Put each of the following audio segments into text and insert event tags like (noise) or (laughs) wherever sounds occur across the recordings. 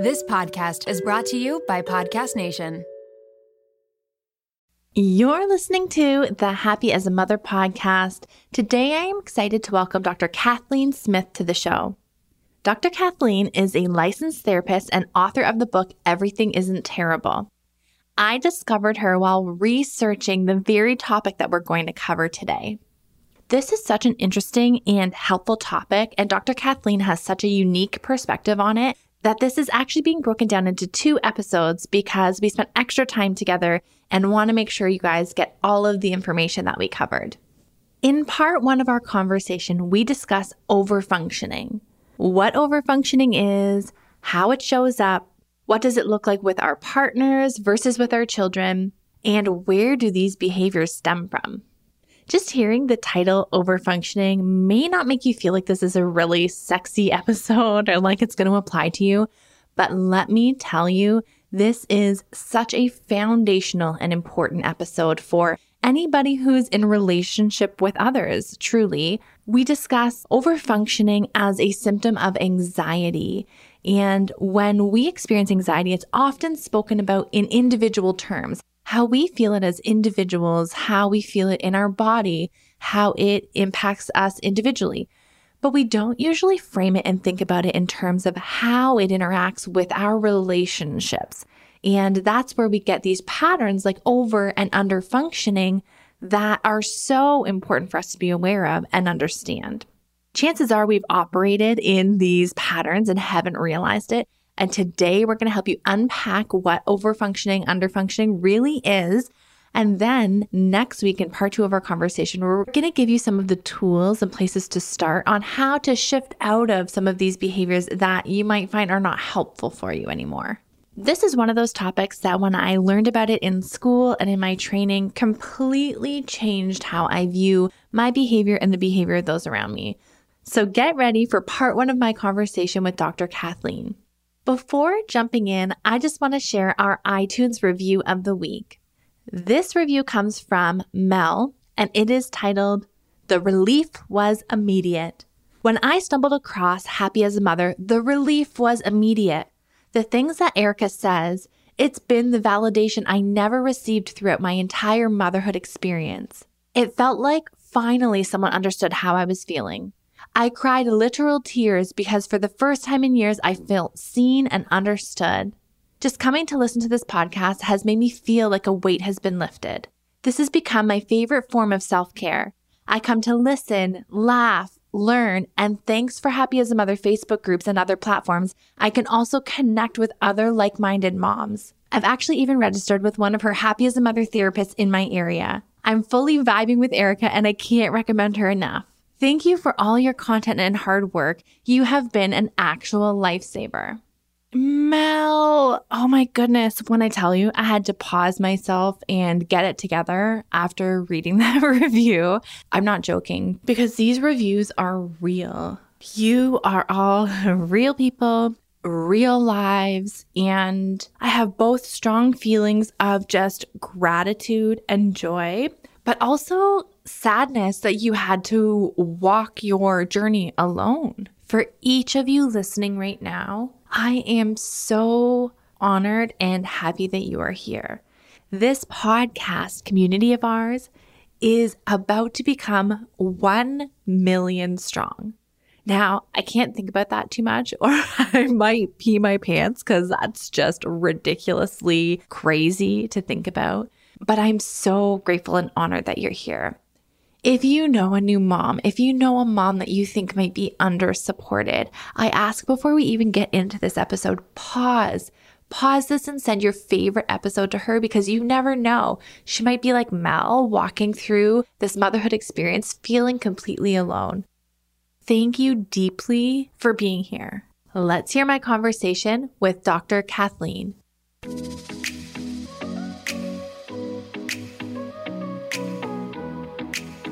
This podcast is brought to you by Podcast Nation. You're listening to the Happy as a Mother podcast. Today, I am excited to welcome Dr. Kathleen Smith to the show. Dr. Kathleen is a licensed therapist and author of the book Everything Isn't Terrible. I discovered her while researching the very topic that we're going to cover today. This is such an interesting and helpful topic, and Dr. Kathleen has such a unique perspective on it that this is actually being broken down into two episodes because we spent extra time together and want to make sure you guys get all of the information that we covered. In part one of our conversation, we discuss overfunctioning. What overfunctioning is, how it shows up, what does it look like with our partners versus with our children, and where do these behaviors stem from? Just hearing the title overfunctioning may not make you feel like this is a really sexy (laughs) episode or like it's going to apply to you. But let me tell you, this is such a foundational and important episode for anybody who's in relationship with others, truly. We discuss overfunctioning as a symptom of anxiety. And when we experience anxiety, it's often spoken about in individual terms how we feel it as individuals, how we feel it in our body, how it impacts us individually. But we don't usually frame it and think about it in terms of how it interacts with our relationships. And that's where we get these patterns like over and under functioning that are so important for us to be aware of and understand. Chances are we've operated in these patterns and haven't realized it. And today we're going to help you unpack what overfunctioning, underfunctioning really is. And then next week, in part two of our conversation, we're going to give you some of the tools and places to start on how to shift out of some of these behaviors that you might find are not helpful for you anymore. This is one of those topics that when I learned about it in school and in my training completely changed how I view my behavior and the behavior of those around me. So get ready for part one of my conversation with Dr. Kathleen. Before jumping in, I just want to share our iTunes review of the week. This review comes from Mel, and it is titled, The Relief Was Immediate. When I stumbled across Happy as a Mother, the relief was immediate. The things that Erica says, it's been the validation I never received throughout my entire motherhood experience. It felt like finally someone understood how I was feeling. I cried literal tears because for the first time in years, I felt seen and understood. Just coming to listen to this podcast has made me feel like a weight has been lifted. This has become my favorite form of self care. I come to listen, laugh, learn, and thanks for Happy as a Mother Facebook groups and other platforms, I can also connect with other like minded moms. I've actually even registered with one of her Happy as a Mother therapists in my area. I'm fully vibing with Erica and I can't recommend her enough. Thank you for all your content and hard work. You have been an actual lifesaver. Mel, oh my goodness. When I tell you, I had to pause myself and get it together after reading (laughs) that review. I'm not joking because these reviews are real. You are all (laughs) real people, real lives, and I have both strong feelings of just gratitude and joy, but also sadness that you had to walk your journey alone. For each of you listening right now, I am so honored and happy that you are here. This podcast community of ours is about to become 1 million strong. Now, I can't think about that too much, or (laughs) I might pee my pants because that's just ridiculously crazy to think about. But I'm so grateful and honored that you're here. If you know a new mom, if you know a mom that you think might be under supported, I ask before we even get into this episode, pause. Pause this and send your favorite episode to her because you never know. She might be like Mel, walking through this motherhood experience feeling completely alone. Thank you deeply for being here. Let's hear my conversation with Dr. Kathleen.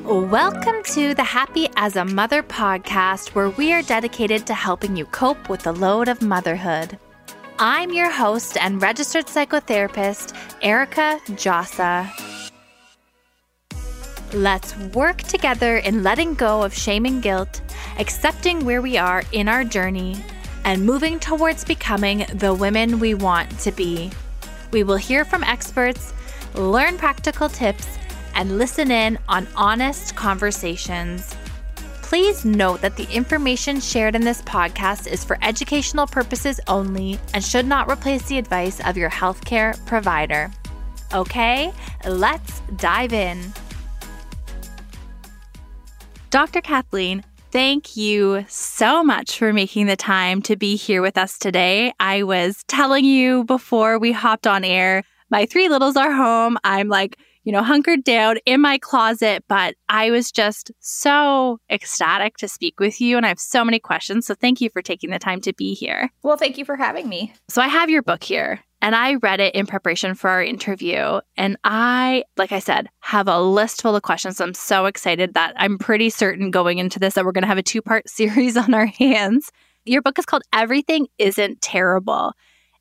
Welcome to the Happy as a Mother podcast, where we are dedicated to helping you cope with the load of motherhood. I'm your host and registered psychotherapist, Erica Djossa. Let's work together in letting go of shame and guilt, accepting where we are in our journey, and moving towards becoming the women we want to be. We will hear from experts, learn practical tips, and listen in on honest conversations. Please note that the information shared in this podcast is for educational purposes only and should not replace the advice of your healthcare provider. Okay, let's dive in. Dr. Kathleen, thank you so much for making the time to be here with us today. I was telling you before we hopped on air, my three littles are home. I'm like, you know, hunkered down in my closet, but I was just so ecstatic to speak with you. And I have so many questions. So thank you for taking the time to be here. Well, thank you for having me. So I have your book here and I read it in preparation for our interview. And I, like I said, have a list full of questions. I'm so excited that I'm pretty certain going into this that we're going to have a two part (laughs) series on our hands. Your book is called Everything Isn't Terrible.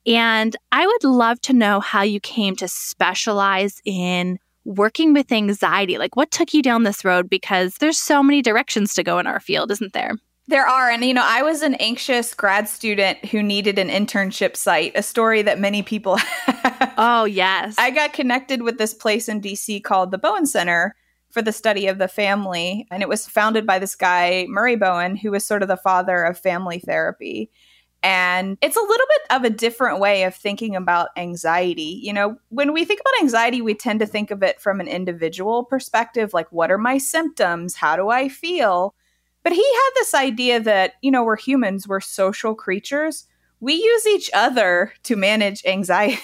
And I would love to know how you came to specialize in working with anxiety. Like, what took you down this road? Because there's so many directions to go in our field, isn't there? There are. And, you know, I was an anxious grad student who needed an internship site, a story that many people (laughs) have. Oh, yes. I got connected with this place in DC called the Bowen Center for the study of the family. And it was founded by this guy, Murray Bowen, who was sort of the father of family therapy. And it's a little bit of a different way of thinking about anxiety. You know, when we think about anxiety, we tend to think of it from an individual perspective like, what are my symptoms? How do I feel? But he had this idea that, you know, we're humans, we're social creatures. We use each other to manage anxiety.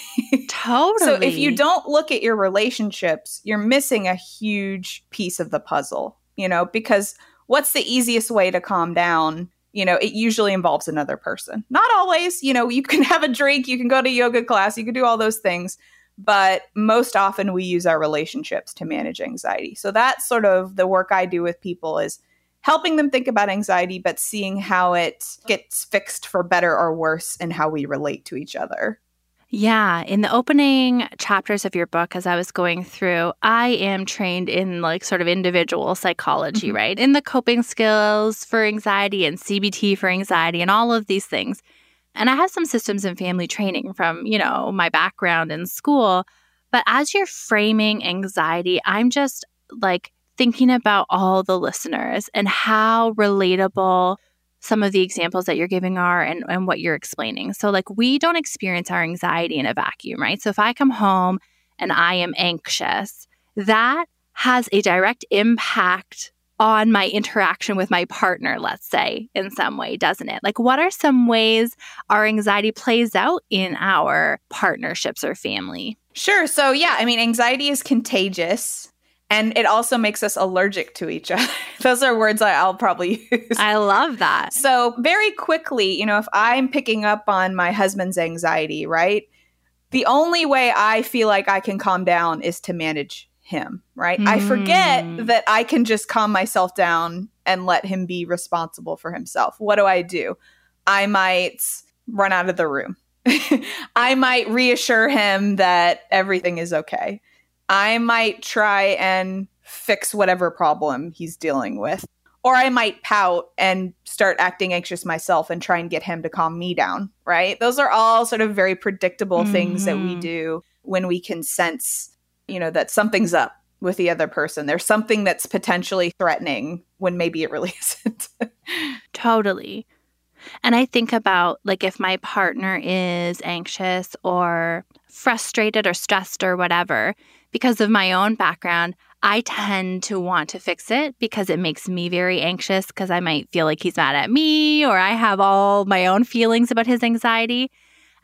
Totally. (laughs) so if you don't look at your relationships, you're missing a huge piece of the puzzle, you know, because what's the easiest way to calm down? You know, it usually involves another person. Not always, you know, you can (laughs) have a drink, you can go to yoga class, you can do all those things, but most often we use our relationships to manage anxiety. So that's sort of the work I do with people is helping them think about anxiety but seeing how it gets fixed for better or worse and how we relate to each other. Yeah, in the opening chapters of your book, as I was going through, I am trained in like sort of individual psychology, mm-hmm. right? In the coping skills for anxiety and CBT for anxiety and all of these things. And I have some systems and family training from, you know, my background in school. But as you're framing anxiety, I'm just like thinking about all the listeners and how relatable some of the examples that you're giving are and, and what you're explaining. So, like, we don't experience our anxiety in a vacuum, right? So, if I come home and I am anxious, that has a direct impact on my interaction with my partner, let's say, in some way, doesn't it? Like, what are some ways our anxiety plays out in our partnerships or family? Sure. So, yeah, I mean, anxiety is contagious and it also makes us allergic to each other. (laughs) Those are words I'll probably (laughs) use. I love that. So, very quickly, you know, if I'm picking up on my husband's anxiety, right? The only way I feel like I can calm down is to manage him, right? Mm. I forget hmm. that I can just calm myself down and let him be responsible for himself. What do I do? I might run out of the room. (laughs) I might reassure him that everything is okay. I might try and fix whatever problem he's dealing with. Or I might pout and start acting anxious myself and try and get him to calm me down, right? Those are all sort of very predictable mm-hmm. things that we mm-hmm. do when we can sense, you know, that something's up with the other person. There's something that's potentially threatening when maybe it really (laughs) isn't. totally. And I think about like if my partner is anxious or frustrated or stressed or whatever, because of my own background, I tend to want to fix it because it makes me very anxious because I might feel like he's mad at me or I have all my own feelings about his anxiety.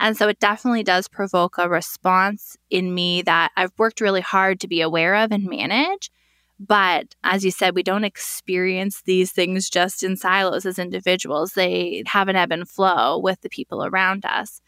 And so it definitely does provoke a response in me that I've worked really hard to be aware of and manage. But as you said, we don't experience these things just in silos as individuals. They have an ebb and flow with the people around us.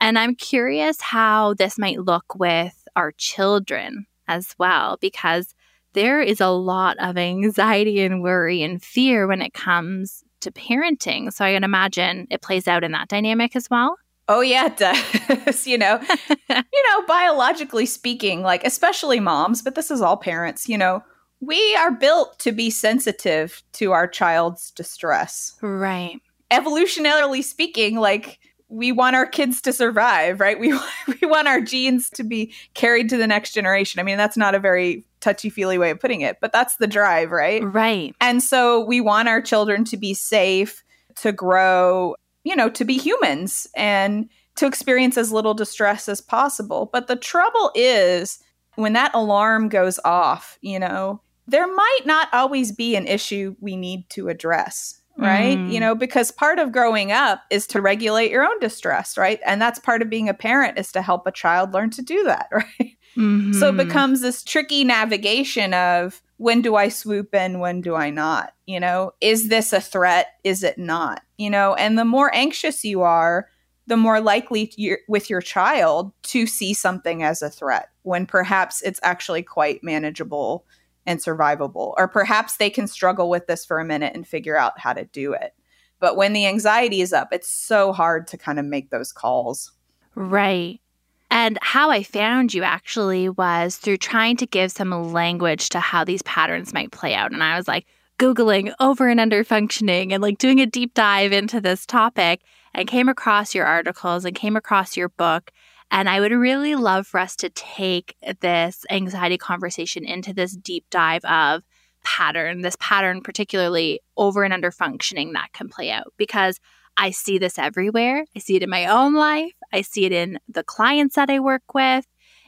And I'm curious how this might look with our children as well, because there is a lot of anxiety and worry and fear when it comes to parenting. So I can imagine it plays out in that dynamic as well. Oh yeah, it does. (laughs) you know, (laughs) you know, biologically speaking, like especially moms, but this is all parents, you know, we are built to be sensitive to our child's distress. Right. evolutionarily speaking, like we want our kids to survive, right? We (laughs) we want our genes to be carried to the next generation. I mean, that's not a very touchy-feely way of putting it, but that's the drive, right? Right. And so we want our children to be safe, to grow, you know, to be humans and to experience as little distress as possible. But the trouble is when that alarm goes off, you know, there might not always be an issue we need to address right? Mm. You know, because part of growing up is to regulate your own distress, right? And that's part of being a parent is to help a child learn to do that, (laughs) right? Mm-hmm. So it mm-hmm. becomes this tricky navigation of when do I swoop in, when do I not? You know, is this a threat? Is it not? You know, and the more anxious you are, the more likely you're, with your child to see something as a threat when perhaps it's actually quite manageable and survivable. Or perhaps they can struggle with this for a minute and figure out how to do it. But when the anxiety is up, it's so hard to kind of make those calls. Right. And how I found you actually was through trying to give some language to how these patterns might play out. And I was like, Googling over and under functioning and like doing a deep dive into this topic and came across your articles and came across your book and I would really love for us to take this anxiety conversation into this deep dive of pattern, this pattern, particularly over and under functioning that can play out because I see this everywhere. I see it in my own life, I see it in the clients that I work with.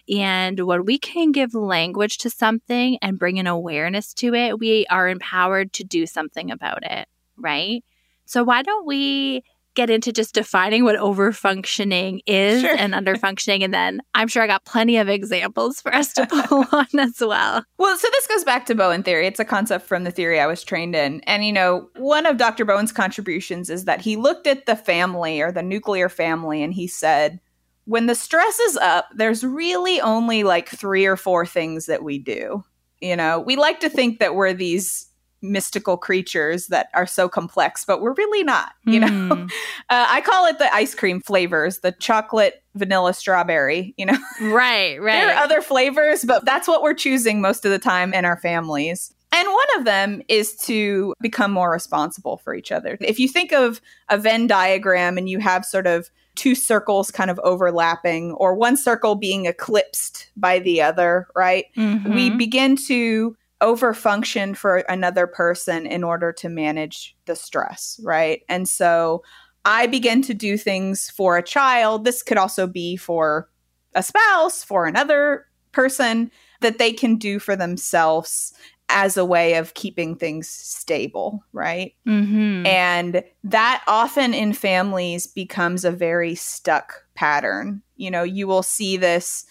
And when we can give language to something and bring an awareness to it, we are empowered to do something about it, right? So, why don't we get into just defining what overfunctioning is sure. and underfunctioning. And then I'm sure I got plenty of examples for us to pull (laughs) on as well. Well, so this goes back to Bowen theory. It's a concept from the theory I was trained in. And, you know, one of Dr. Bowen's contributions is that he looked at the family or the nuclear family and he said, when the stress is up, there's really only like three or four things that we do. You know, we like to think that we're these mystical creatures that are so complex, but we're really not. You mm. know, (laughs) uh, I call it the ice cream flavors, the chocolate, vanilla, strawberry. You know, right, (laughs) right. there are other flavors, but that's what we're choosing most of the time in our families. And one of them is to become more responsible for each other. If you think of a Venn diagram and you have sort of two circles kind of overlapping or one circle being eclipsed by the other, right? Mm-hmm. We begin to overfunction for another person in order to manage the stress, right? And so I begin to do things for a child. This could also be for a spouse, for another person that they can do for themselves as a way of keeping things stable, right? Mm-hmm. And that often in families becomes a very stuck pattern. You know, you will see this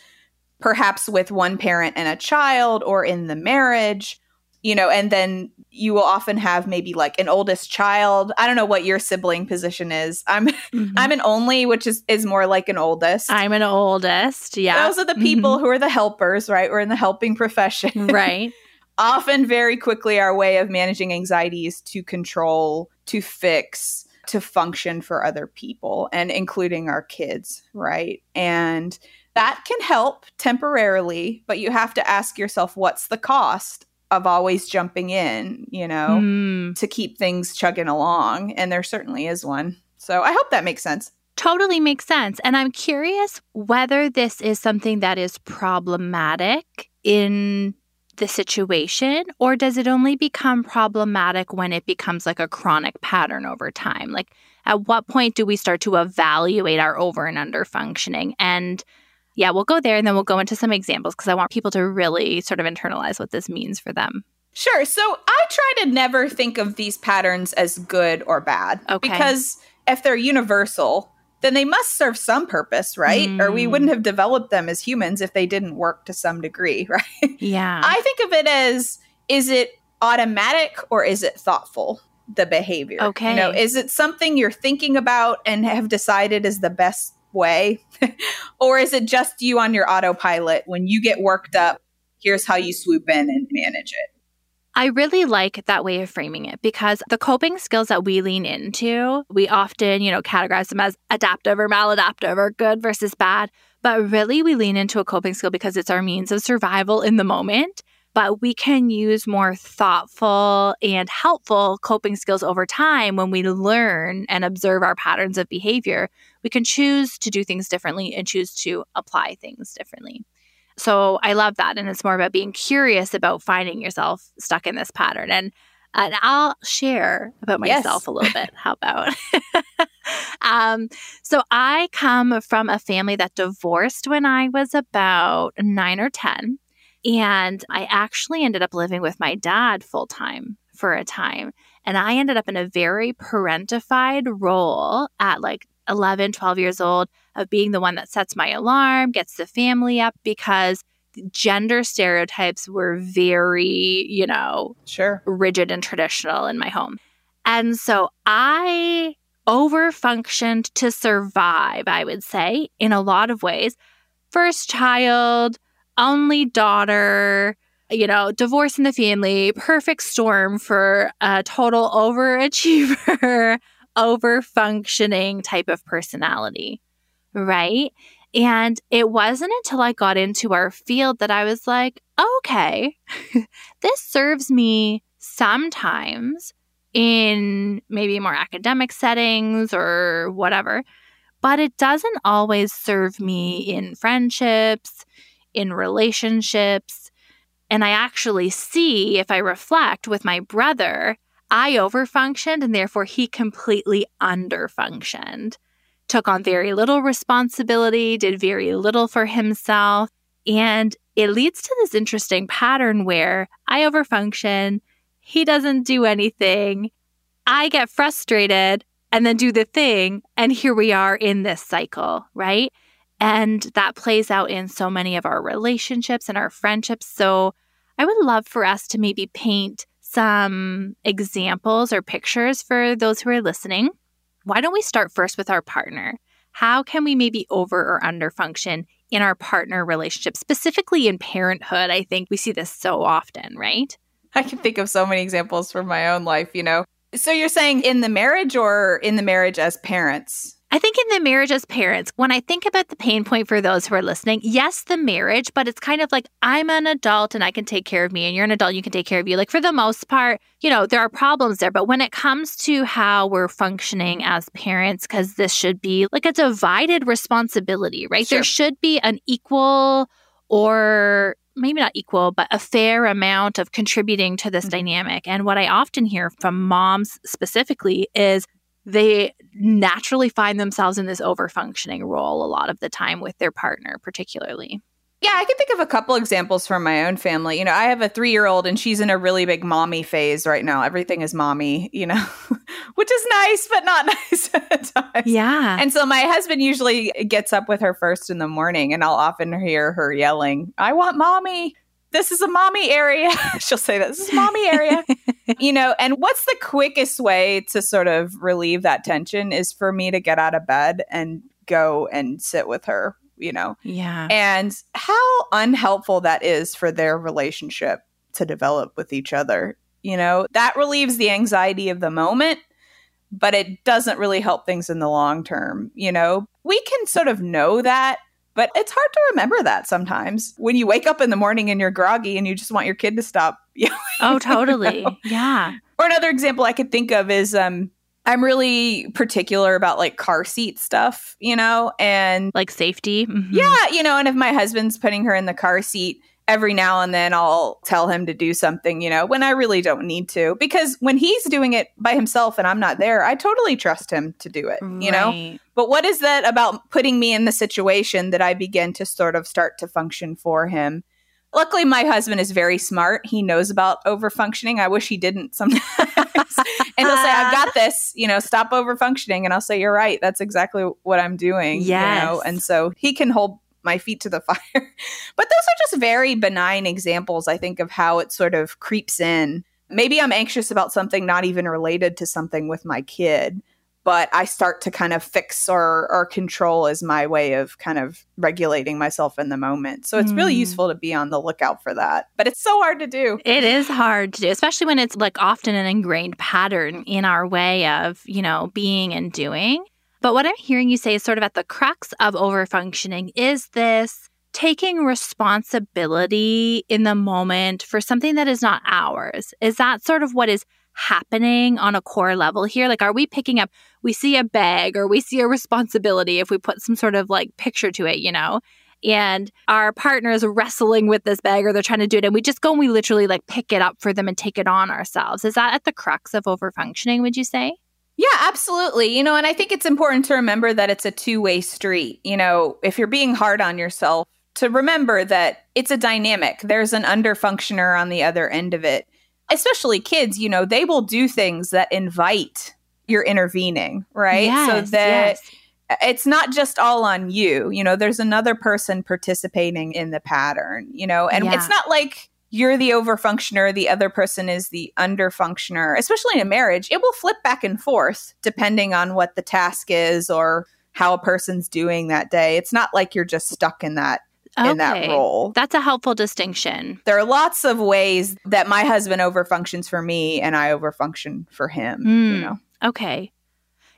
perhaps with one parent and a child or in the marriage you know and then you will often have maybe like an oldest child. I don't know what your sibling position is. I'm (laughs) mm-hmm. i'm an only which is is more like an oldest. I'm an oldest yeah. Those are the people mm-hmm. who are the helpers right? We're in the helping profession. (laughs) Right. Often very quickly our way of managing anxiety is to control to fix to function for other people and including our kids right? And that can help temporarily, but you have to ask yourself what's the cost of always jumping in, you know, mm. to keep things chugging along. And there certainly is one. So I hope that makes sense. Totally makes sense. And I'm curious whether this is something that is problematic in the situation, or does it only become problematic when it becomes like a chronic pattern over time? Like, at what point do we start to evaluate our over and under functioning? And yeah, we'll go there and then we'll go into some examples because I want people to really sort of internalize what this means for them. Sure. So I try to never think of these patterns as good or bad. Okay. Because if they're universal, then they must serve some purpose, right? Mm. Or we wouldn't have developed them as humans if they didn't work to some degree, (laughs) right? Yeah. I think of it as is it automatic or is it thoughtful? The behavior. Okay. You know, is it something you're thinking about and have decided is the best way? (laughs) or is it just you on your autopilot when you get worked up? Here's how you swoop in and manage it. I really like that way of framing it because the coping skills that we lean into, we often, you know, categorize them as adaptive or maladaptive or good versus bad. But really, we lean into a coping skill because it's our means of survival in the moment. But we can use more thoughtful and helpful coping skills over time when we learn and observe our patterns of behavior. We can choose to do things differently and choose to apply things differently. So I love that. And it's more about being curious about finding yourself stuck in this pattern. And and I'll share about myself yes. a little bit. (laughs) How about? (laughs) um, so I come from a family that divorced when I was about nine or 10. And I actually ended up living with my dad full time for a time. And I ended up in a very parentified role at like 11, 12 years old of being the one that sets my alarm, gets the family up because gender stereotypes were very, you know, sure, rigid and traditional in my home. And so I overfunctioned to survive, I would say, in a lot of ways. First child, only daughter, you know, divorce in the family, perfect storm for a total overachiever, (laughs) over functioning type of personality. Right. And it wasn't until I got into our field that I was like, okay, (laughs) this serves me sometimes in maybe more academic settings or whatever, but it doesn't always serve me in friendships, in relationships. And I actually see, if I reflect with my brother, I overfunctioned and therefore he completely underfunctioned took on very little responsibility, did very little for himself. And it leads to this interesting pattern where I overfunction, he doesn't do anything, I get frustrated and then do the thing. And here we are in this cycle, right? And that plays out in so many of our relationships and our friendships. So I would love for us to maybe paint some examples or pictures for those who are listening why don't we start first with our partner? How can we maybe over or under function in our partner relationship, specifically in parenthood? I think we see this so often, right? I can think of so many examples from my own life, you know. So you're saying in the marriage or in the marriage as parents? I think in the marriage as parents, when I think about the pain point for those who are listening, yes, the marriage, but it's kind of like I'm an adult and I can take care of me, and you're an adult, you can take care of you. Like for the most part, you know, there are problems there. But when it comes to how we're functioning as parents, because this should be like a divided responsibility, right? Sure. There should be an equal or maybe not equal, but a fair amount of contributing to this mm-hmm. dynamic. And what I often hear from moms specifically is they naturally find themselves in this overfunctioning role a lot of the time with their partner, particularly. Yeah, I can think of a couple examples from my own family. You know, I have a three year old and she's in a really big mommy phase right now. Everything is mommy, you know, (laughs) which is nice, but not (laughs) nice at times. Yeah. And so my husband usually gets up with her first in the morning and I'll often hear her yelling, I want mommy this is a mommy area. (laughs) She'll say that this is mommy area. (laughs) you know, and what's the quickest way to sort of relieve that tension is for me to get out of bed and go and sit with her, you know. Yeah. And how unhelpful that is for their relationship to develop with each other. You know, that relieves the anxiety of the moment, but it doesn't really help things in the long term, you know. We can sort of know that but it's hard to remember that sometimes when you wake up in the morning and you're groggy and you just want your kid to stop. (laughs) Oh, totally. (laughs) Know? Yeah. Or another example I could think of is um I'm really particular about like car seat stuff, you know, and like safety. Mm-hmm. Yeah, you know, and if my husband's putting her in the car seat, every now and then I'll tell him to do something, you know, when I really don't need to. Because when he's doing it by himself and I'm not there, I totally trust him to do it, you right. know? But what is that about putting me in the situation that I begin to sort of start to function for him? Luckily, my husband is very smart. He knows about overfunctioning. I wish he didn't (laughs) sometimes. and he'll say, I've got (laughs) this, you know, stop overfunctioning. And I'll say, You're right. That's exactly what I'm doing. Yes. You know? And so he can hold my feet to the (laughs) fire. but those are just very benign examples, I think, of how it sort of creeps in. Maybe I'm anxious about something not even related to something with my kid, but I start to kind of fix or, or control as my way of kind of regulating myself in the moment. So it's mm. really useful to be on the lookout for that. But it's so hard to do. It is hard to do, especially when it's like often an ingrained pattern in our way of, you know, being and doing. But what I'm hearing you say is sort of at the crux of overfunctioning is this taking responsibility in the moment for something that is not ours. Is that sort of what is happening on a core level here? Like, are we picking up, we see a bag or we see a responsibility if we put some sort of like picture to it, you know? And our partner is wrestling with this bag or they're trying to do it. And we just go and we literally like pick it up for them and take it on ourselves. Is that at the crux of overfunctioning, would you say? Yeah, absolutely. You know, and I think it's important to remember that it's a two way street. You know, if you're being hard on yourself, to remember that it's a dynamic. There's an underfunctioner on the other end of it. Especially kids, you know, they will do things that invite your intervening, right? Yes, so that yes. it's not just all on you. You know, there's another person participating in the pattern, you know, and Yeah. it's not like you're the overfunctioner, the other person is the underfunctioner, especially in a marriage. It will flip back and forth depending on what the task is or how a person's doing that day. It's not like you're just stuck in that in that role. That's a helpful distinction. There are lots of ways that my husband overfunctions for me and I overfunction for him, you Mm. know. Okay.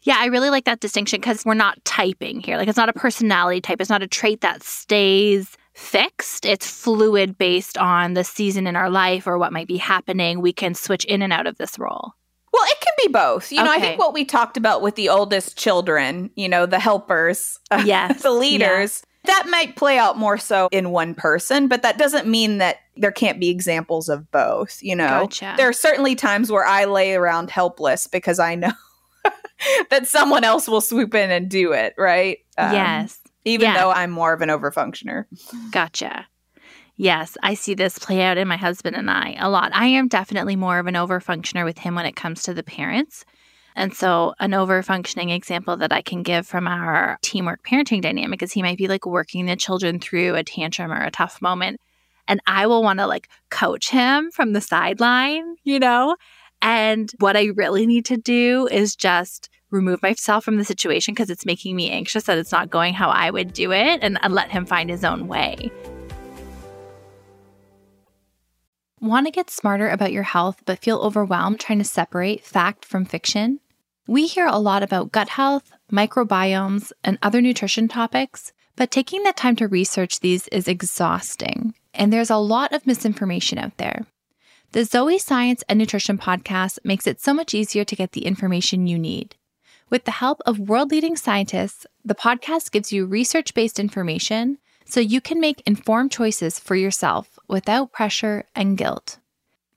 Yeah, I really like that distinction because we're not typing here. Like, it's not a personality type, it's not a trait that stays fixed. It's fluid based on the season in our life or what might be happening. We can switch in and out of this role. Well, it can be both. You know, I think what we talked about with the oldest children, you know, the helpers, (laughs) Yes, the leaders, that might play out more so in one person, but that doesn't mean that there can't be examples of both, you know. Gotcha. There are certainly times where I lay around helpless because I know (laughs) that someone else will swoop in and do it, right? Um, yes. Even yeah. though I'm more of an overfunctioner. Gotcha. Yes, I see this play out in my husband and I a lot. I am definitely more of an overfunctioner with him when it comes to the parents. And so, an overfunctioning example that I can give from our teamwork parenting dynamic is he might be like working the children through a tantrum or a tough moment. And I will want to like coach him from the sideline, you know? And what I really need to do is just remove myself from the situation because it's making me anxious that it's not going how I would do it and, let him find his own way. Want to get smarter about your health but feel overwhelmed trying to separate fact from fiction? We hear a lot about gut health, microbiomes, and other nutrition topics, but taking the time to research these is exhausting, and there's a lot of misinformation out there. The Zoe Science and Nutrition podcast makes it so much easier to get the information you need. With the help of world leading scientists, the podcast gives you research based information so you can make informed choices for yourself without pressure and guilt.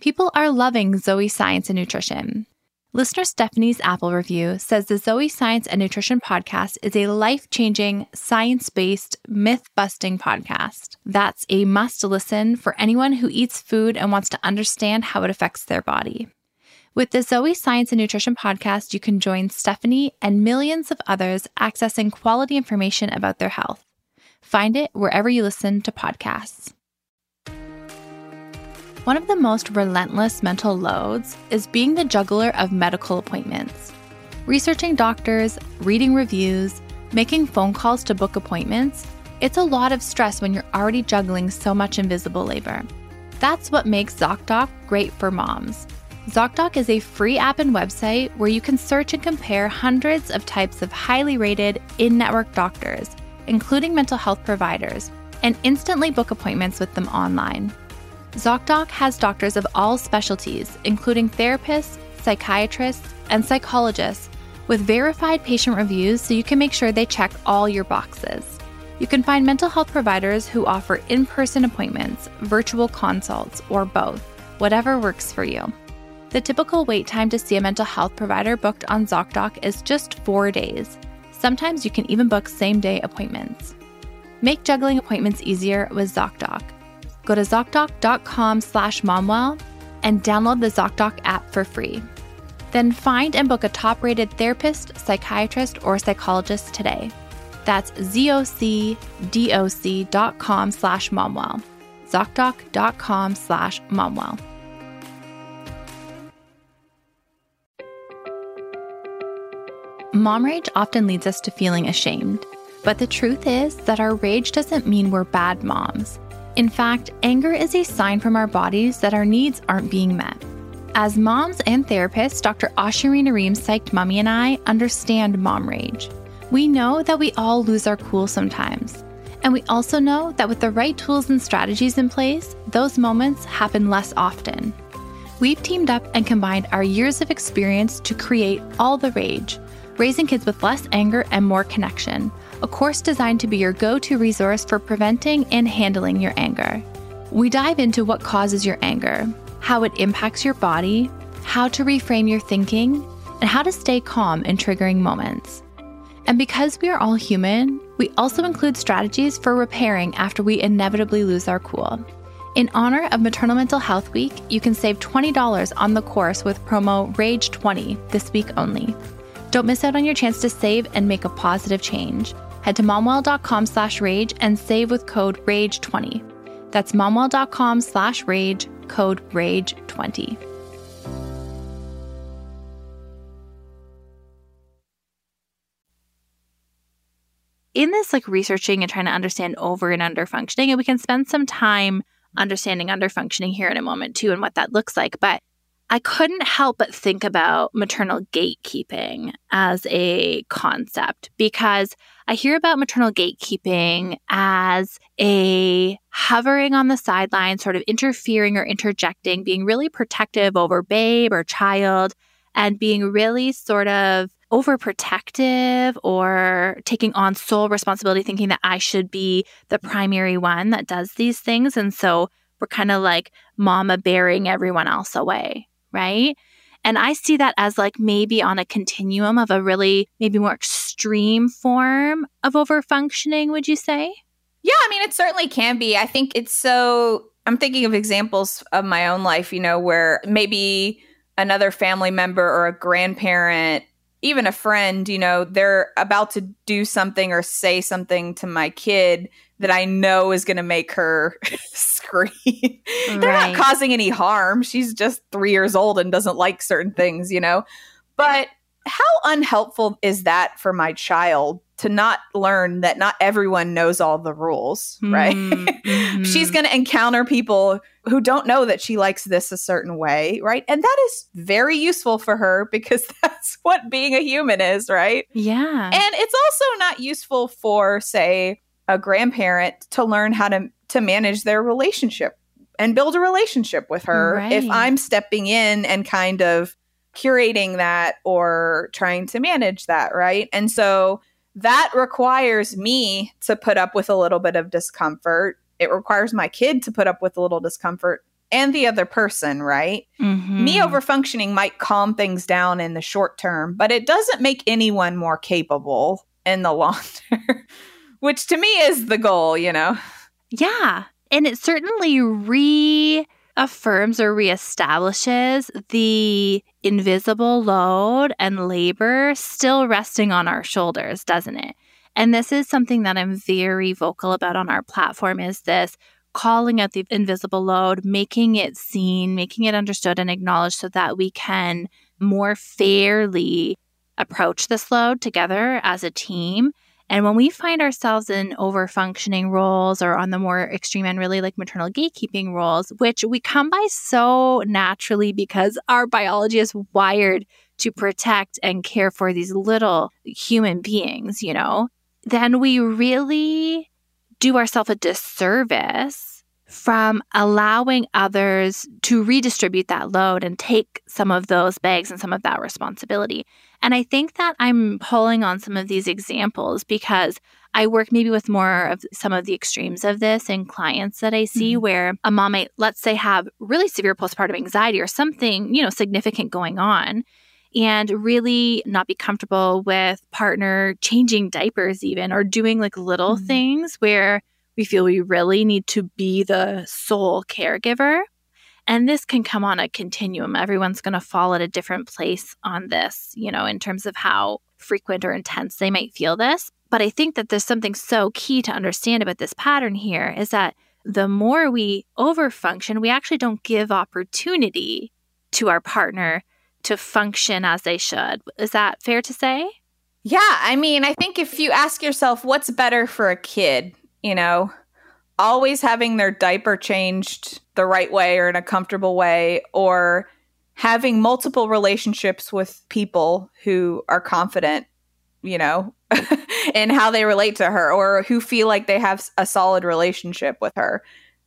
People are loving Zoe Science and Nutrition. Listener Stephanie's Apple review says the Zoe Science and Nutrition podcast is a life changing, science based, myth busting podcast. That's a must listen for anyone who eats food and wants to understand how it affects their body. With the Zoe Science and Nutrition podcast, you can join Stephanie and millions of others accessing quality information about their health. Find it wherever you listen to podcasts. One of the most relentless mental loads is being the juggler of medical appointments. Researching doctors, reading reviews, making phone calls to book appointments, it's a lot of stress when you're already juggling so much invisible labor. That's what makes ZocDoc great for moms. ZocDoc is a free app and website where you can search and compare hundreds of types of highly rated in network doctors, including mental health providers, and instantly book appointments with them online. ZocDoc has doctors of all specialties, including therapists, psychiatrists, and psychologists, with verified patient reviews so you can make sure they check all your boxes. You can find mental health providers who offer in person appointments, virtual consults, or both, whatever works for you. The typical wait time to see a mental health provider booked on ZocDoc is just four days. Sometimes you can even book same day appointments. Make juggling appointments easier with ZocDoc. Go to ZocDoc.com slash momwell and download the ZocDoc app for free. Then find and book a top rated therapist, psychiatrist, or psychologist today. That's zocdoc.com slash momwell. ZocDoc.com slash momwell. Mom rage often leads us to feeling ashamed, but the truth is that our rage doesn't mean we're bad moms. In fact, anger is a sign from our bodies that our needs aren't being met. As moms and therapists, Dr. Ashurina Ream Psyched Mommy and I understand mom rage. We know that we all lose our cool sometimes. And we also know that with the right tools and strategies in place, those moments happen less often. We've teamed up and combined our years of experience to create All the Rage, raising kids with less anger and more connection, a course designed to be your go to resource for preventing and handling your anger. We dive into what causes your anger, how it impacts your body, how to reframe your thinking, and how to stay calm in triggering moments. And because we are all human, we also include strategies for repairing after we inevitably lose our cool. In honor of Maternal Mental Health Week, you can save $20 on the course with promo RAGE20 this week only. Don't miss out on your chance to save and make a positive change. Head to momwell.com slash rage and save with code RAGE20. That's momwell.com slash rage, code RAGE20. in this like researching and trying to understand over and under functioning and we can spend some time understanding under functioning here in a moment too and what that looks like but i couldn't help but think about maternal gatekeeping as a concept because i hear about maternal gatekeeping as a hovering on the sidelines sort of interfering or interjecting being really protective over babe or child and being really sort of overprotective or taking on sole responsibility, thinking that I should be the primary one that does these things. And so we're kind of like mama bearing everyone else away, right? And I see that as like maybe on a continuum of a really, maybe more extreme form of overfunctioning, would you say? Yeah, I mean, it certainly can be. I think it's so, I'm thinking of examples of my own life, you know, where maybe another family member or a grandparent even a friend, you know, they're about to do something or say something to my kid that I know is going to make her (laughs) scream. they're not causing any harm. She's just three years old and doesn't like certain things, you know? But how unhelpful is that for my child to not learn that not everyone knows all the rules, right? (laughs) Mm-hmm. She's going to encounter people who don't know that she likes this a certain way, right? And that is very useful for her (laughs) because that's what being a human is, right? Yeah. And it's also not useful for say a grandparent to learn how to to manage their relationship and build a relationship with her right. if I'm stepping in and kind of curating that or trying to manage that, right? And so that requires me to put up with a little bit of discomfort. It requires my kid to put up with a little discomfort and the other person, right? Mm-hmm. Me overfunctioning might calm things down in the short term, but it doesn't make anyone more capable in the (laughs) long term, which to me is the goal, you know? Yeah. And it certainly re affirms or reestablishes the invisible load and labor still resting on our shoulders, doesn't it? And this is something that I'm very vocal about on our platform is this calling out the invisible load, making it seen, making it understood and acknowledged so that we can more fairly approach this load together as a team and when we find ourselves in over functioning roles or on the more extreme end, really like maternal gatekeeping roles, which we come by so naturally because our biology is wired to protect and care for these little human beings, you know, then we really do ourselves a disservice from allowing others to redistribute that load and take some of those bags and some of that responsibility. And I think that I'm pulling on some of these examples because I work maybe with more of some of the extremes of this in clients that I see mm-hmm. where a mom might, let's say, have really severe postpartum anxiety or something, you know, significant going on and really not be comfortable with partner changing diapers even or doing like little mm-hmm. things where we feel we really need to be the sole caregiver. And this can come on a continuum. Everyone's going to fall at a different place on this, you know, in terms of how frequent or intense they might feel this. But I think that there's something so key to understand about this pattern here is that the more we overfunction, we actually don't give opportunity to our partner to function as they should. Is that fair to say? Yeah. I mean, I think if you ask yourself what's better for a kid, you know, always having their diaper changed the right way or in a comfortable way or having multiple relationships with people who are confident you know, (laughs) and how they relate to her or who feel like they have a solid relationship with her.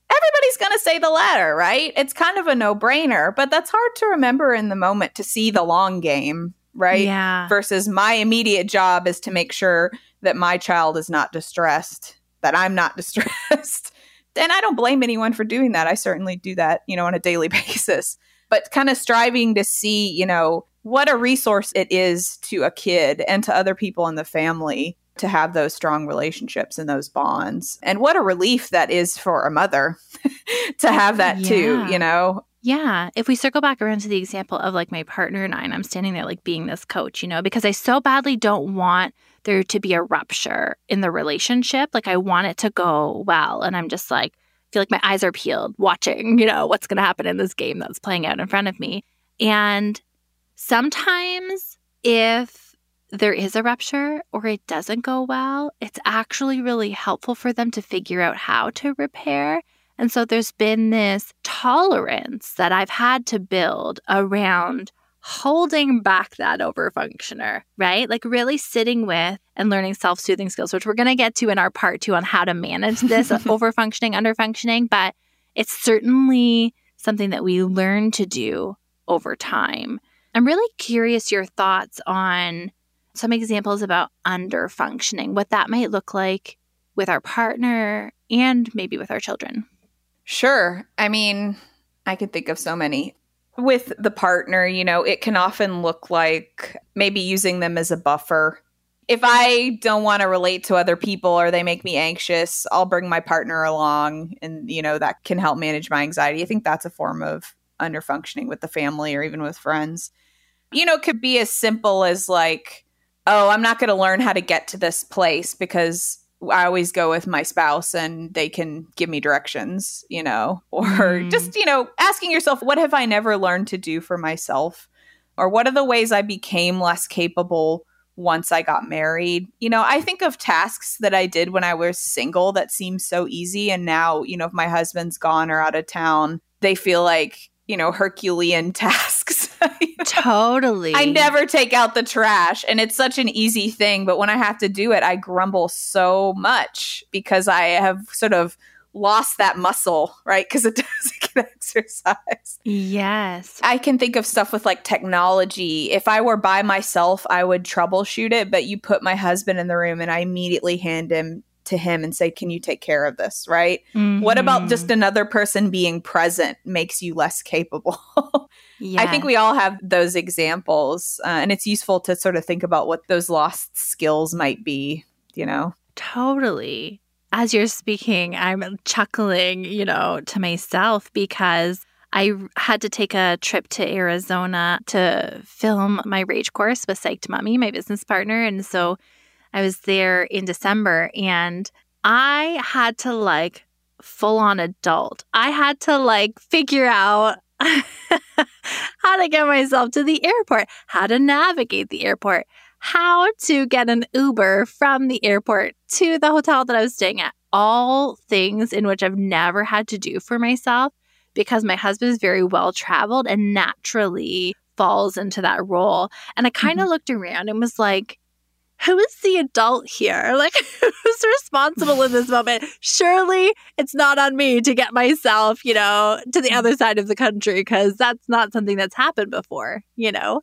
Everybody's going to say the latter, right? It's kind of a no brainer, but that's hard to remember in the moment to see the long game, right? Yeah. Versus my immediate job is to make sure that my child is not distressed, that I'm not (laughs) distressed. And I don't blame anyone for doing that. I certainly do that, you know, on a daily (laughs) basis. But kind of striving to see, you know, what a resource it is to a kid and to other people in the family to have those strong relationships and those bonds. And what a relief that is for a mother (laughs) to have that Yeah. too, you know? Yeah. If we circle back around to the example of like my partner and I, and I'm standing there like being this coach, you know, because I so badly don't want there to be a rupture in the relationship. Like I want it to go well. And I'm just like, feel like my eyes are peeled watching, you know, what's going to happen in this game that's playing out in front of me. And sometimes if there is a rupture or it doesn't go well, it's actually really helpful for them to figure out how to repair. And so there's been this tolerance that I've had to build around holding back that overfunctioner, right? Like really sitting with and learning self soothing skills, which we're going to get to in our part two on how to manage this (laughs) overfunctioning, underfunctioning. But it's certainly something that we learn to do over time. I'm really curious your thoughts on some examples about underfunctioning, what that might look like with our partner and maybe with our children. Sure. I mean, I could think of so many. With the partner, you know, it can often look like maybe using them as a buffer. If I don't want to relate to other people or they make me anxious, I'll bring my partner along and, you know, that can help manage my anxiety. I think that's a form of underfunctioning with the family or even with friends. You know, it could be as simple as like, oh, I'm not going to learn how to get to this place because I always go with my spouse and they can give me directions, you know, or Mm. just, you know, asking yourself, what have I never learned to do for myself? Or what are the ways I became less capable once I got married? You know, I think of tasks that I did when I was single that seemed so easy. And now, you know, if my husband's gone or out of town, they feel like, you know, Herculean (laughs) tasks. Totally. I never take out the trash and it's such an easy thing, but when I have to do it, I grumble so much because I have sort of lost that muscle, right? Because it (laughs) doesn't get exercise. Yes. I can think of stuff with like technology. If I were by myself, I would troubleshoot it, but you put my husband in the room and I immediately hand him to him and say, Can you take care of this? Right? What about Mhm. just another person being present makes you less capable? Yes. (laughs) I think we all have those examples, uh, and it's useful to sort of think about what those lost skills might be, you know? Totally. As you're speaking, I'm chuckling, you know, to myself because I had to take a trip to Arizona to film my rage course with Psyched Mommy, my business partner. And so I was there in December and I had to like full on adult. I had to like figure out (laughs) how to get myself to the airport, how to navigate the airport, how to get an Uber from the airport to the hotel that I was staying at. All things in which I've never had to do for myself because my husband is very well traveled and naturally falls into that role. And I kind of mm-hmm. looked around and was like, who is the adult here? (laughs) Like, who's responsible in this moment? Surely it's not on me to get myself, you know, to the mm. other side of the country because that's not something that's happened before, you know?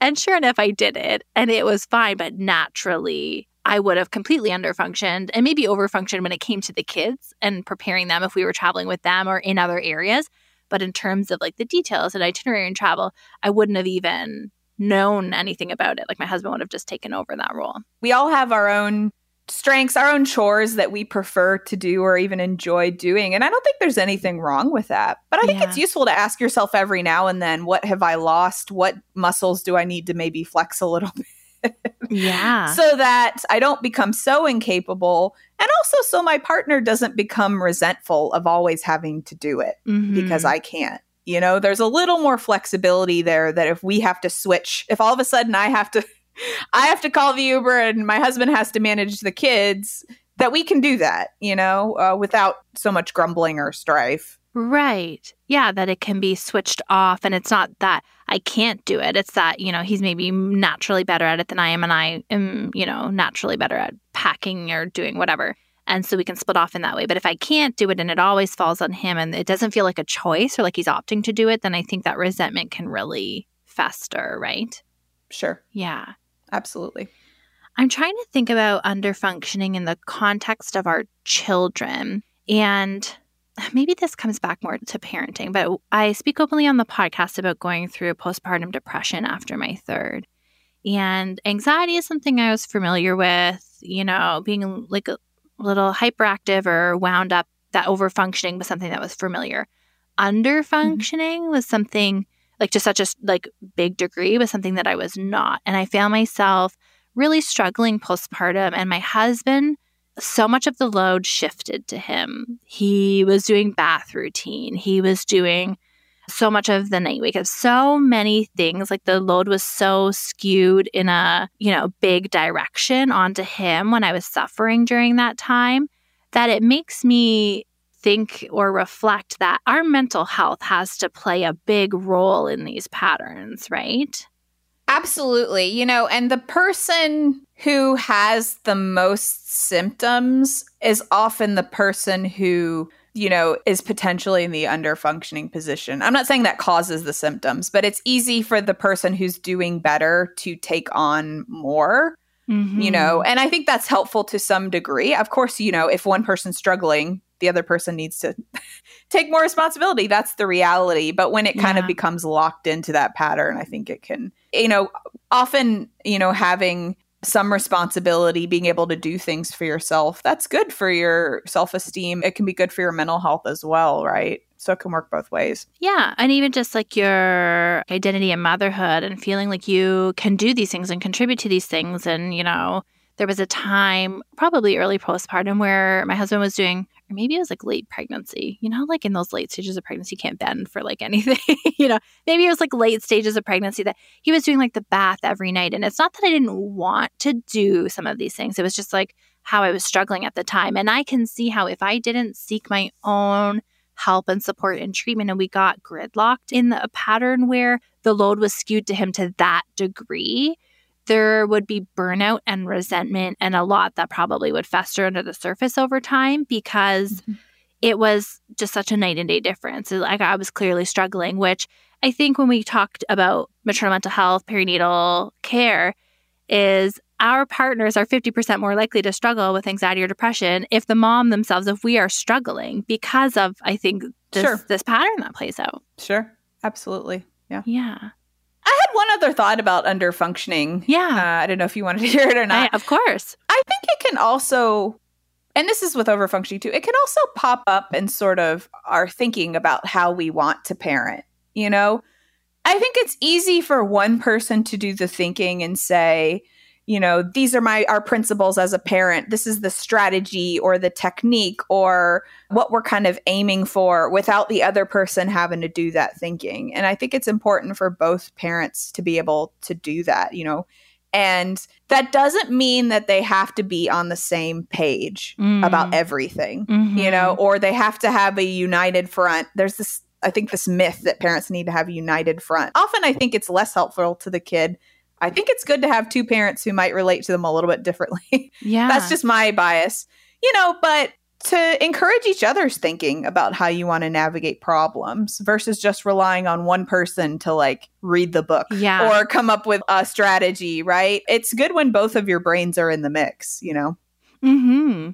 And sure enough, I did it and it was fine, but naturally, I would have completely underfunctioned and maybe overfunctioned when it came to the kids and preparing them if we were traveling with them or in other areas. But in terms of like the details and itinerary and travel, I wouldn't have even known anything about it. Like my husband would have just taken over that role. We all have our own strengths, our own chores that we prefer to do or even enjoy doing. And I don't think there's anything wrong with that. But I think Yeah. it's useful to ask yourself every now and then what have I lost? What muscles do I need to maybe flex a little (laughs) bit? Yeah. so that I don't become so incapable. And also, so my partner doesn't become resentful of always having to do it because Mhm. I can't. You know, there's a little more flexibility there that if we have to switch, if all of a sudden I have to, (laughs) I have to call the Uber and my husband has to manage the kids, that we can do that, you know, uh, without so much grumbling or strife. Right. Yeah, that it can be switched off. And it's not that I can't do it. It's that, you know, he's maybe naturally better at it than I am. And I am, you know, naturally better at packing or doing whatever. And so we can split off in that way. But if I can't do it and it always falls on him and it doesn't feel like a choice or like he's opting to do it, then I think that resentment can really fester, right? Sure. Yeah. Absolutely. I'm trying to think about underfunctioning in the context of our children. And maybe this comes back more to parenting, but I speak openly on the podcast about going through postpartum depression after my third. And anxiety is something I was familiar with, you know, being like little hyperactive or wound up, that overfunctioning was something that was familiar. Underfunctioning mm-hmm. was something like to such a like big degree was something that I was not. And I found myself really struggling postpartum and my husband so much of the load shifted to him. He was doing bath routine. He was doing so much of the night wake up, so many things. Like the load was so skewed in a, you know, big direction onto him when I was suffering during that time that it makes me think or reflect that our mental health has to play a big role in these patterns, right? Absolutely. You know, and the person who has the most symptoms is often the person who, you know, is potentially in the underfunctioning position. I'm not saying that causes the symptoms, but it's easy for the person who's doing better to take on more. Mm-hmm. You know, and I think that's helpful to some degree. Of course, you know, if one person's struggling, the other person needs to (laughs) take more responsibility. That's the reality. But when it kind yeah. of becomes locked into that pattern, I think it can, you know, often, you know, having some responsibility, being able to do things for yourself, that's good for your self esteem. It can be good for your mental health as well, right? So it can work both ways. Yeah. And even just like your identity and motherhood and feeling like you can do these things and contribute to these things. And, you know, there was a time, probably early postpartum, where my husband was doing or maybe it was like late pregnancy. You know, like in those late stages of pregnancy, you can't bend for like (laughs) anything. you know, maybe it was like late stages of pregnancy that he was doing like the bath every night. And it's not that I didn't want to do some of these things, it was just like how I was struggling at the time. And I can see how if I didn't seek my own help and support and treatment and we got gridlocked in the, a pattern where the load was skewed to him to that degree there would be burnout and resentment and a lot that probably would fester under the surface over time because mm-hmm. it was just such a night and day difference. Like I was clearly struggling, which I think when we talked about maternal mental health, perinatal care, is our partners are 50% more likely to struggle with anxiety or depression if the mom themselves, if we are struggling because of, I think, this, sure. this pattern that plays out. Sure. Absolutely. Yeah. Yeah. I had one other thought about underfunctioning. Yeah. Uh, I don't know if you wanted to (laughs) hear it or not. I, of course. I think it can also, and this is with overfunctioning too, it can also pop up in sort of our thinking about how we want to parent. You know, I think it's easy for one person to do the thinking and say, you know these are my our principles as a parent. This is the strategy or the technique or what we're kind of aiming for without the other person having to do that thinking. And i think it's important for both parents to be able to do that you know. And that doesn't mean that they have to be on the same page mm. about everything mm-hmm. you know or they have to have a united front. There's this i think this myth that parents need to have a united front. Often i think it's less helpful to the kid I think it's good to have two parents who might relate to them a little bit differently. (laughs) Yeah. That's just my bias. You know, but to encourage each other's thinking about how you want to navigate problems versus just relying on one person to like read the book yeah. or come up with a strategy, right? It's good when both of your brains are in the mix, you know? Mm hmm.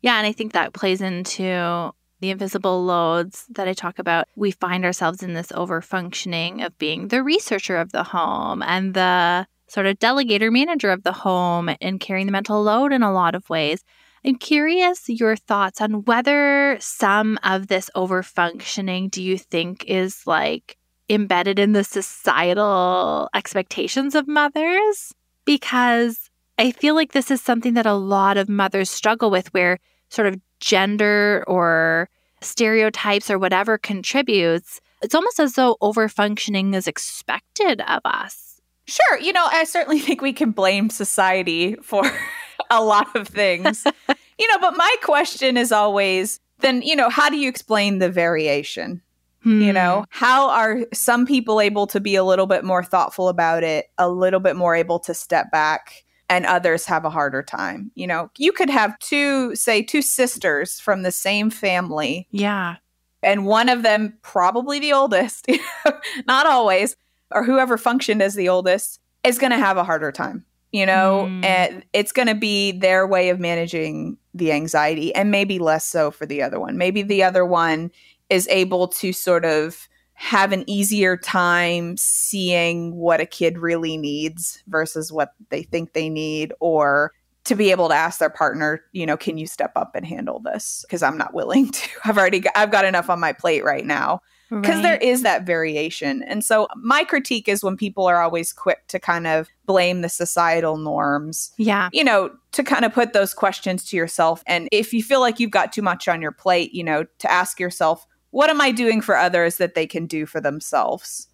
Yeah, and I think that plays into the invisible loads that I talk about, we find ourselves in this overfunctioning of being the researcher of the home and the sort of delegator manager of the home and carrying the mental load in a lot of ways. I'm curious your thoughts on whether some of this overfunctioning do you think is like embedded in the societal expectations of mothers? Because I feel like this is something that a lot of mothers struggle with where sort of gender or stereotypes or whatever contributes, it's almost as though overfunctioning is expected of us. Sure. You know, I certainly think we can blame society for (laughs) a lot of things. (laughs) you know, but my question is always then, you know, how do you explain the variation? Hmm. You know, how are some people able to be a little bit more thoughtful about it, a little bit more able to step back, and others have a harder time? You know, you could have two, say, two sisters from the same family, Yeah. and one of them, probably the oldest, (laughs) not always, or whoever functioned as the oldest, is going to have a harder time. You know, Mm. and it's going to be their way of managing the anxiety, and maybe less so for the other one. Maybe the other one is able to sort of have an easier time seeing what a kid really needs versus what they think they need, or to be able to ask their partner, you know, can you step up and handle this? Because I'm not willing (laughs) to. I've already got, I've got enough on my plate right now because Right. there is that variation. And so my critique is when people are always quick to kind of blame the societal norms, yeah. you know, to kind of put those questions to yourself. And if you feel like you've got too much on your plate, you know, to ask yourself, what am I doing for others that they can do for themselves?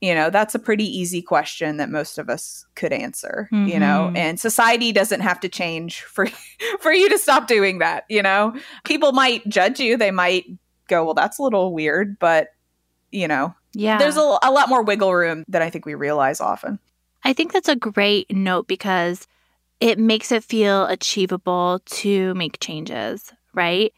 You know, that's a pretty easy question that most of us could answer, you know, Mhm. and society doesn't have to change for (laughs) for you to stop doing that, you know. People might judge you, they might go, well, that's a little weird, but you know, Yeah. there's a, a lot more wiggle room than I think we realize often. I think that's a great note because it makes it feel achievable to make changes, right?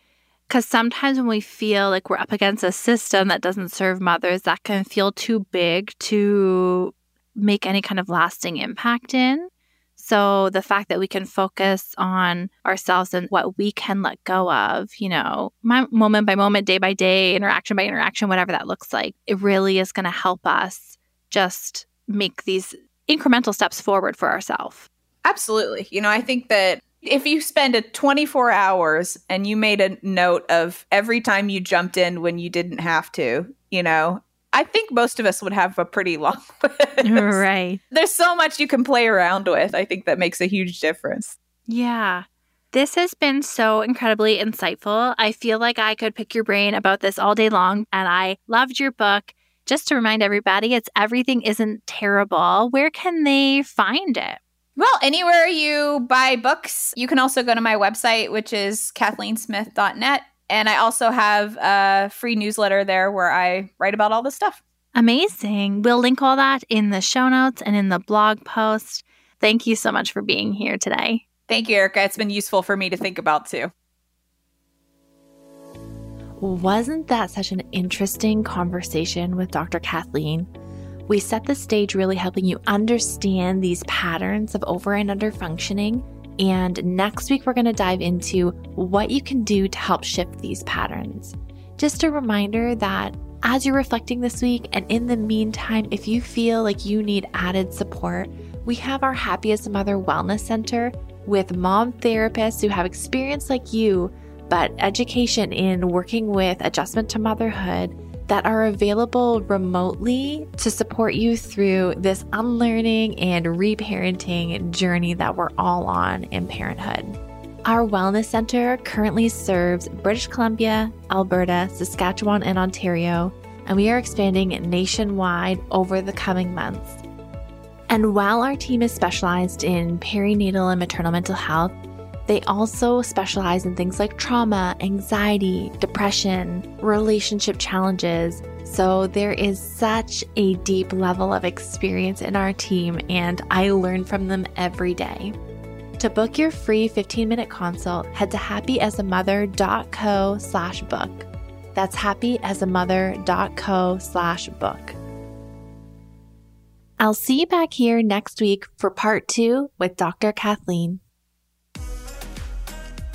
Because sometimes when we feel like we're up against a system that doesn't serve mothers, that can feel too big to make any kind of lasting impact in. So the fact that we can focus on ourselves and what we can let go of, you know, moment by moment, day by day, interaction by interaction, whatever that looks like, it really is going to help us just make these incremental steps forward for ourselves. Absolutely. You know, I think that if you spend a 24 hours and you made a note of every time you jumped in when you didn't have to, you know, I think most of us would have a pretty long (laughs) list. right. There's so much you can play around with. I think that makes a huge difference. Yeah. This has been so incredibly insightful. I feel like I could pick your brain about this all day long, and I loved your book. Just to remind everybody, it's Everything Isn't Terrible. Where can they find it? Well, anywhere you buy books, you can also go to my website, which is kathleensmith.net. And I also have a free newsletter there where I write about all this stuff. Amazing. We'll link all that in the show notes and in the blog post. Thank you so much for being here today. Thank you, Erica. It's been useful for me to think about too. Wasn't that such an interesting conversation with Dr. Kathleen? We set the stage really helping you understand these patterns of over and under functioning. And next week, we're going to dive into what you can do to help shift these patterns. Just a reminder that as you're reflecting this week, and in the meantime, if you feel like you need added support, we have our Happy as a Mother Wellness Center with mom therapists who have experience like you but education in working with adjustment to motherhood that are available remotely to support you through this unlearning and reparenting journey that we're all on in parenthood. Our Wellness Center currently serves British Columbia, Alberta, Saskatchewan, and Ontario, and we are expanding nationwide over the coming months. And while our team is specialized in perinatal and maternal mental health, they also specialize in things like trauma, anxiety, depression, relationship challenges. So there is such a deep level of experience in our team, and I learn from them every day. To book your free 15-minute consult, head to happyasamother.co slash book. That's happyasamother.co slash book. I'll see you back here next week for part two with Dr. Kathleen.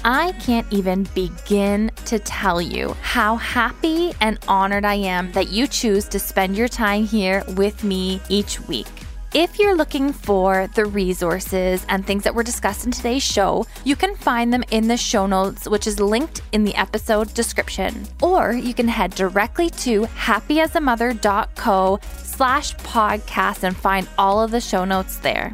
I can't even begin to tell you how happy and honored I am that you choose to spend your time here with me each week. If you're looking for the resources and things that were discussed in today's show, you can find them in the show notes, which is linked in the episode description. Or you can head directly to happyasamother.co slash podcast and find all of the show notes there.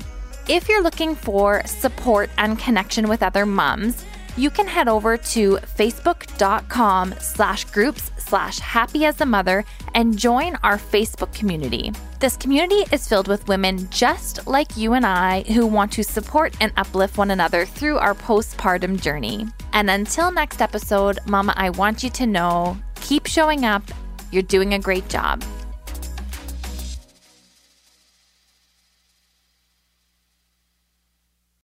If you're looking for support and connection with other moms, you can head over to facebook.com slash groups slash happy as a mother and join our Facebook community. This community is filled with women just like you and I who want to support and uplift one another through our postpartum journey. And until next episode, Mama, I want you to know keep showing up. You're doing a great job.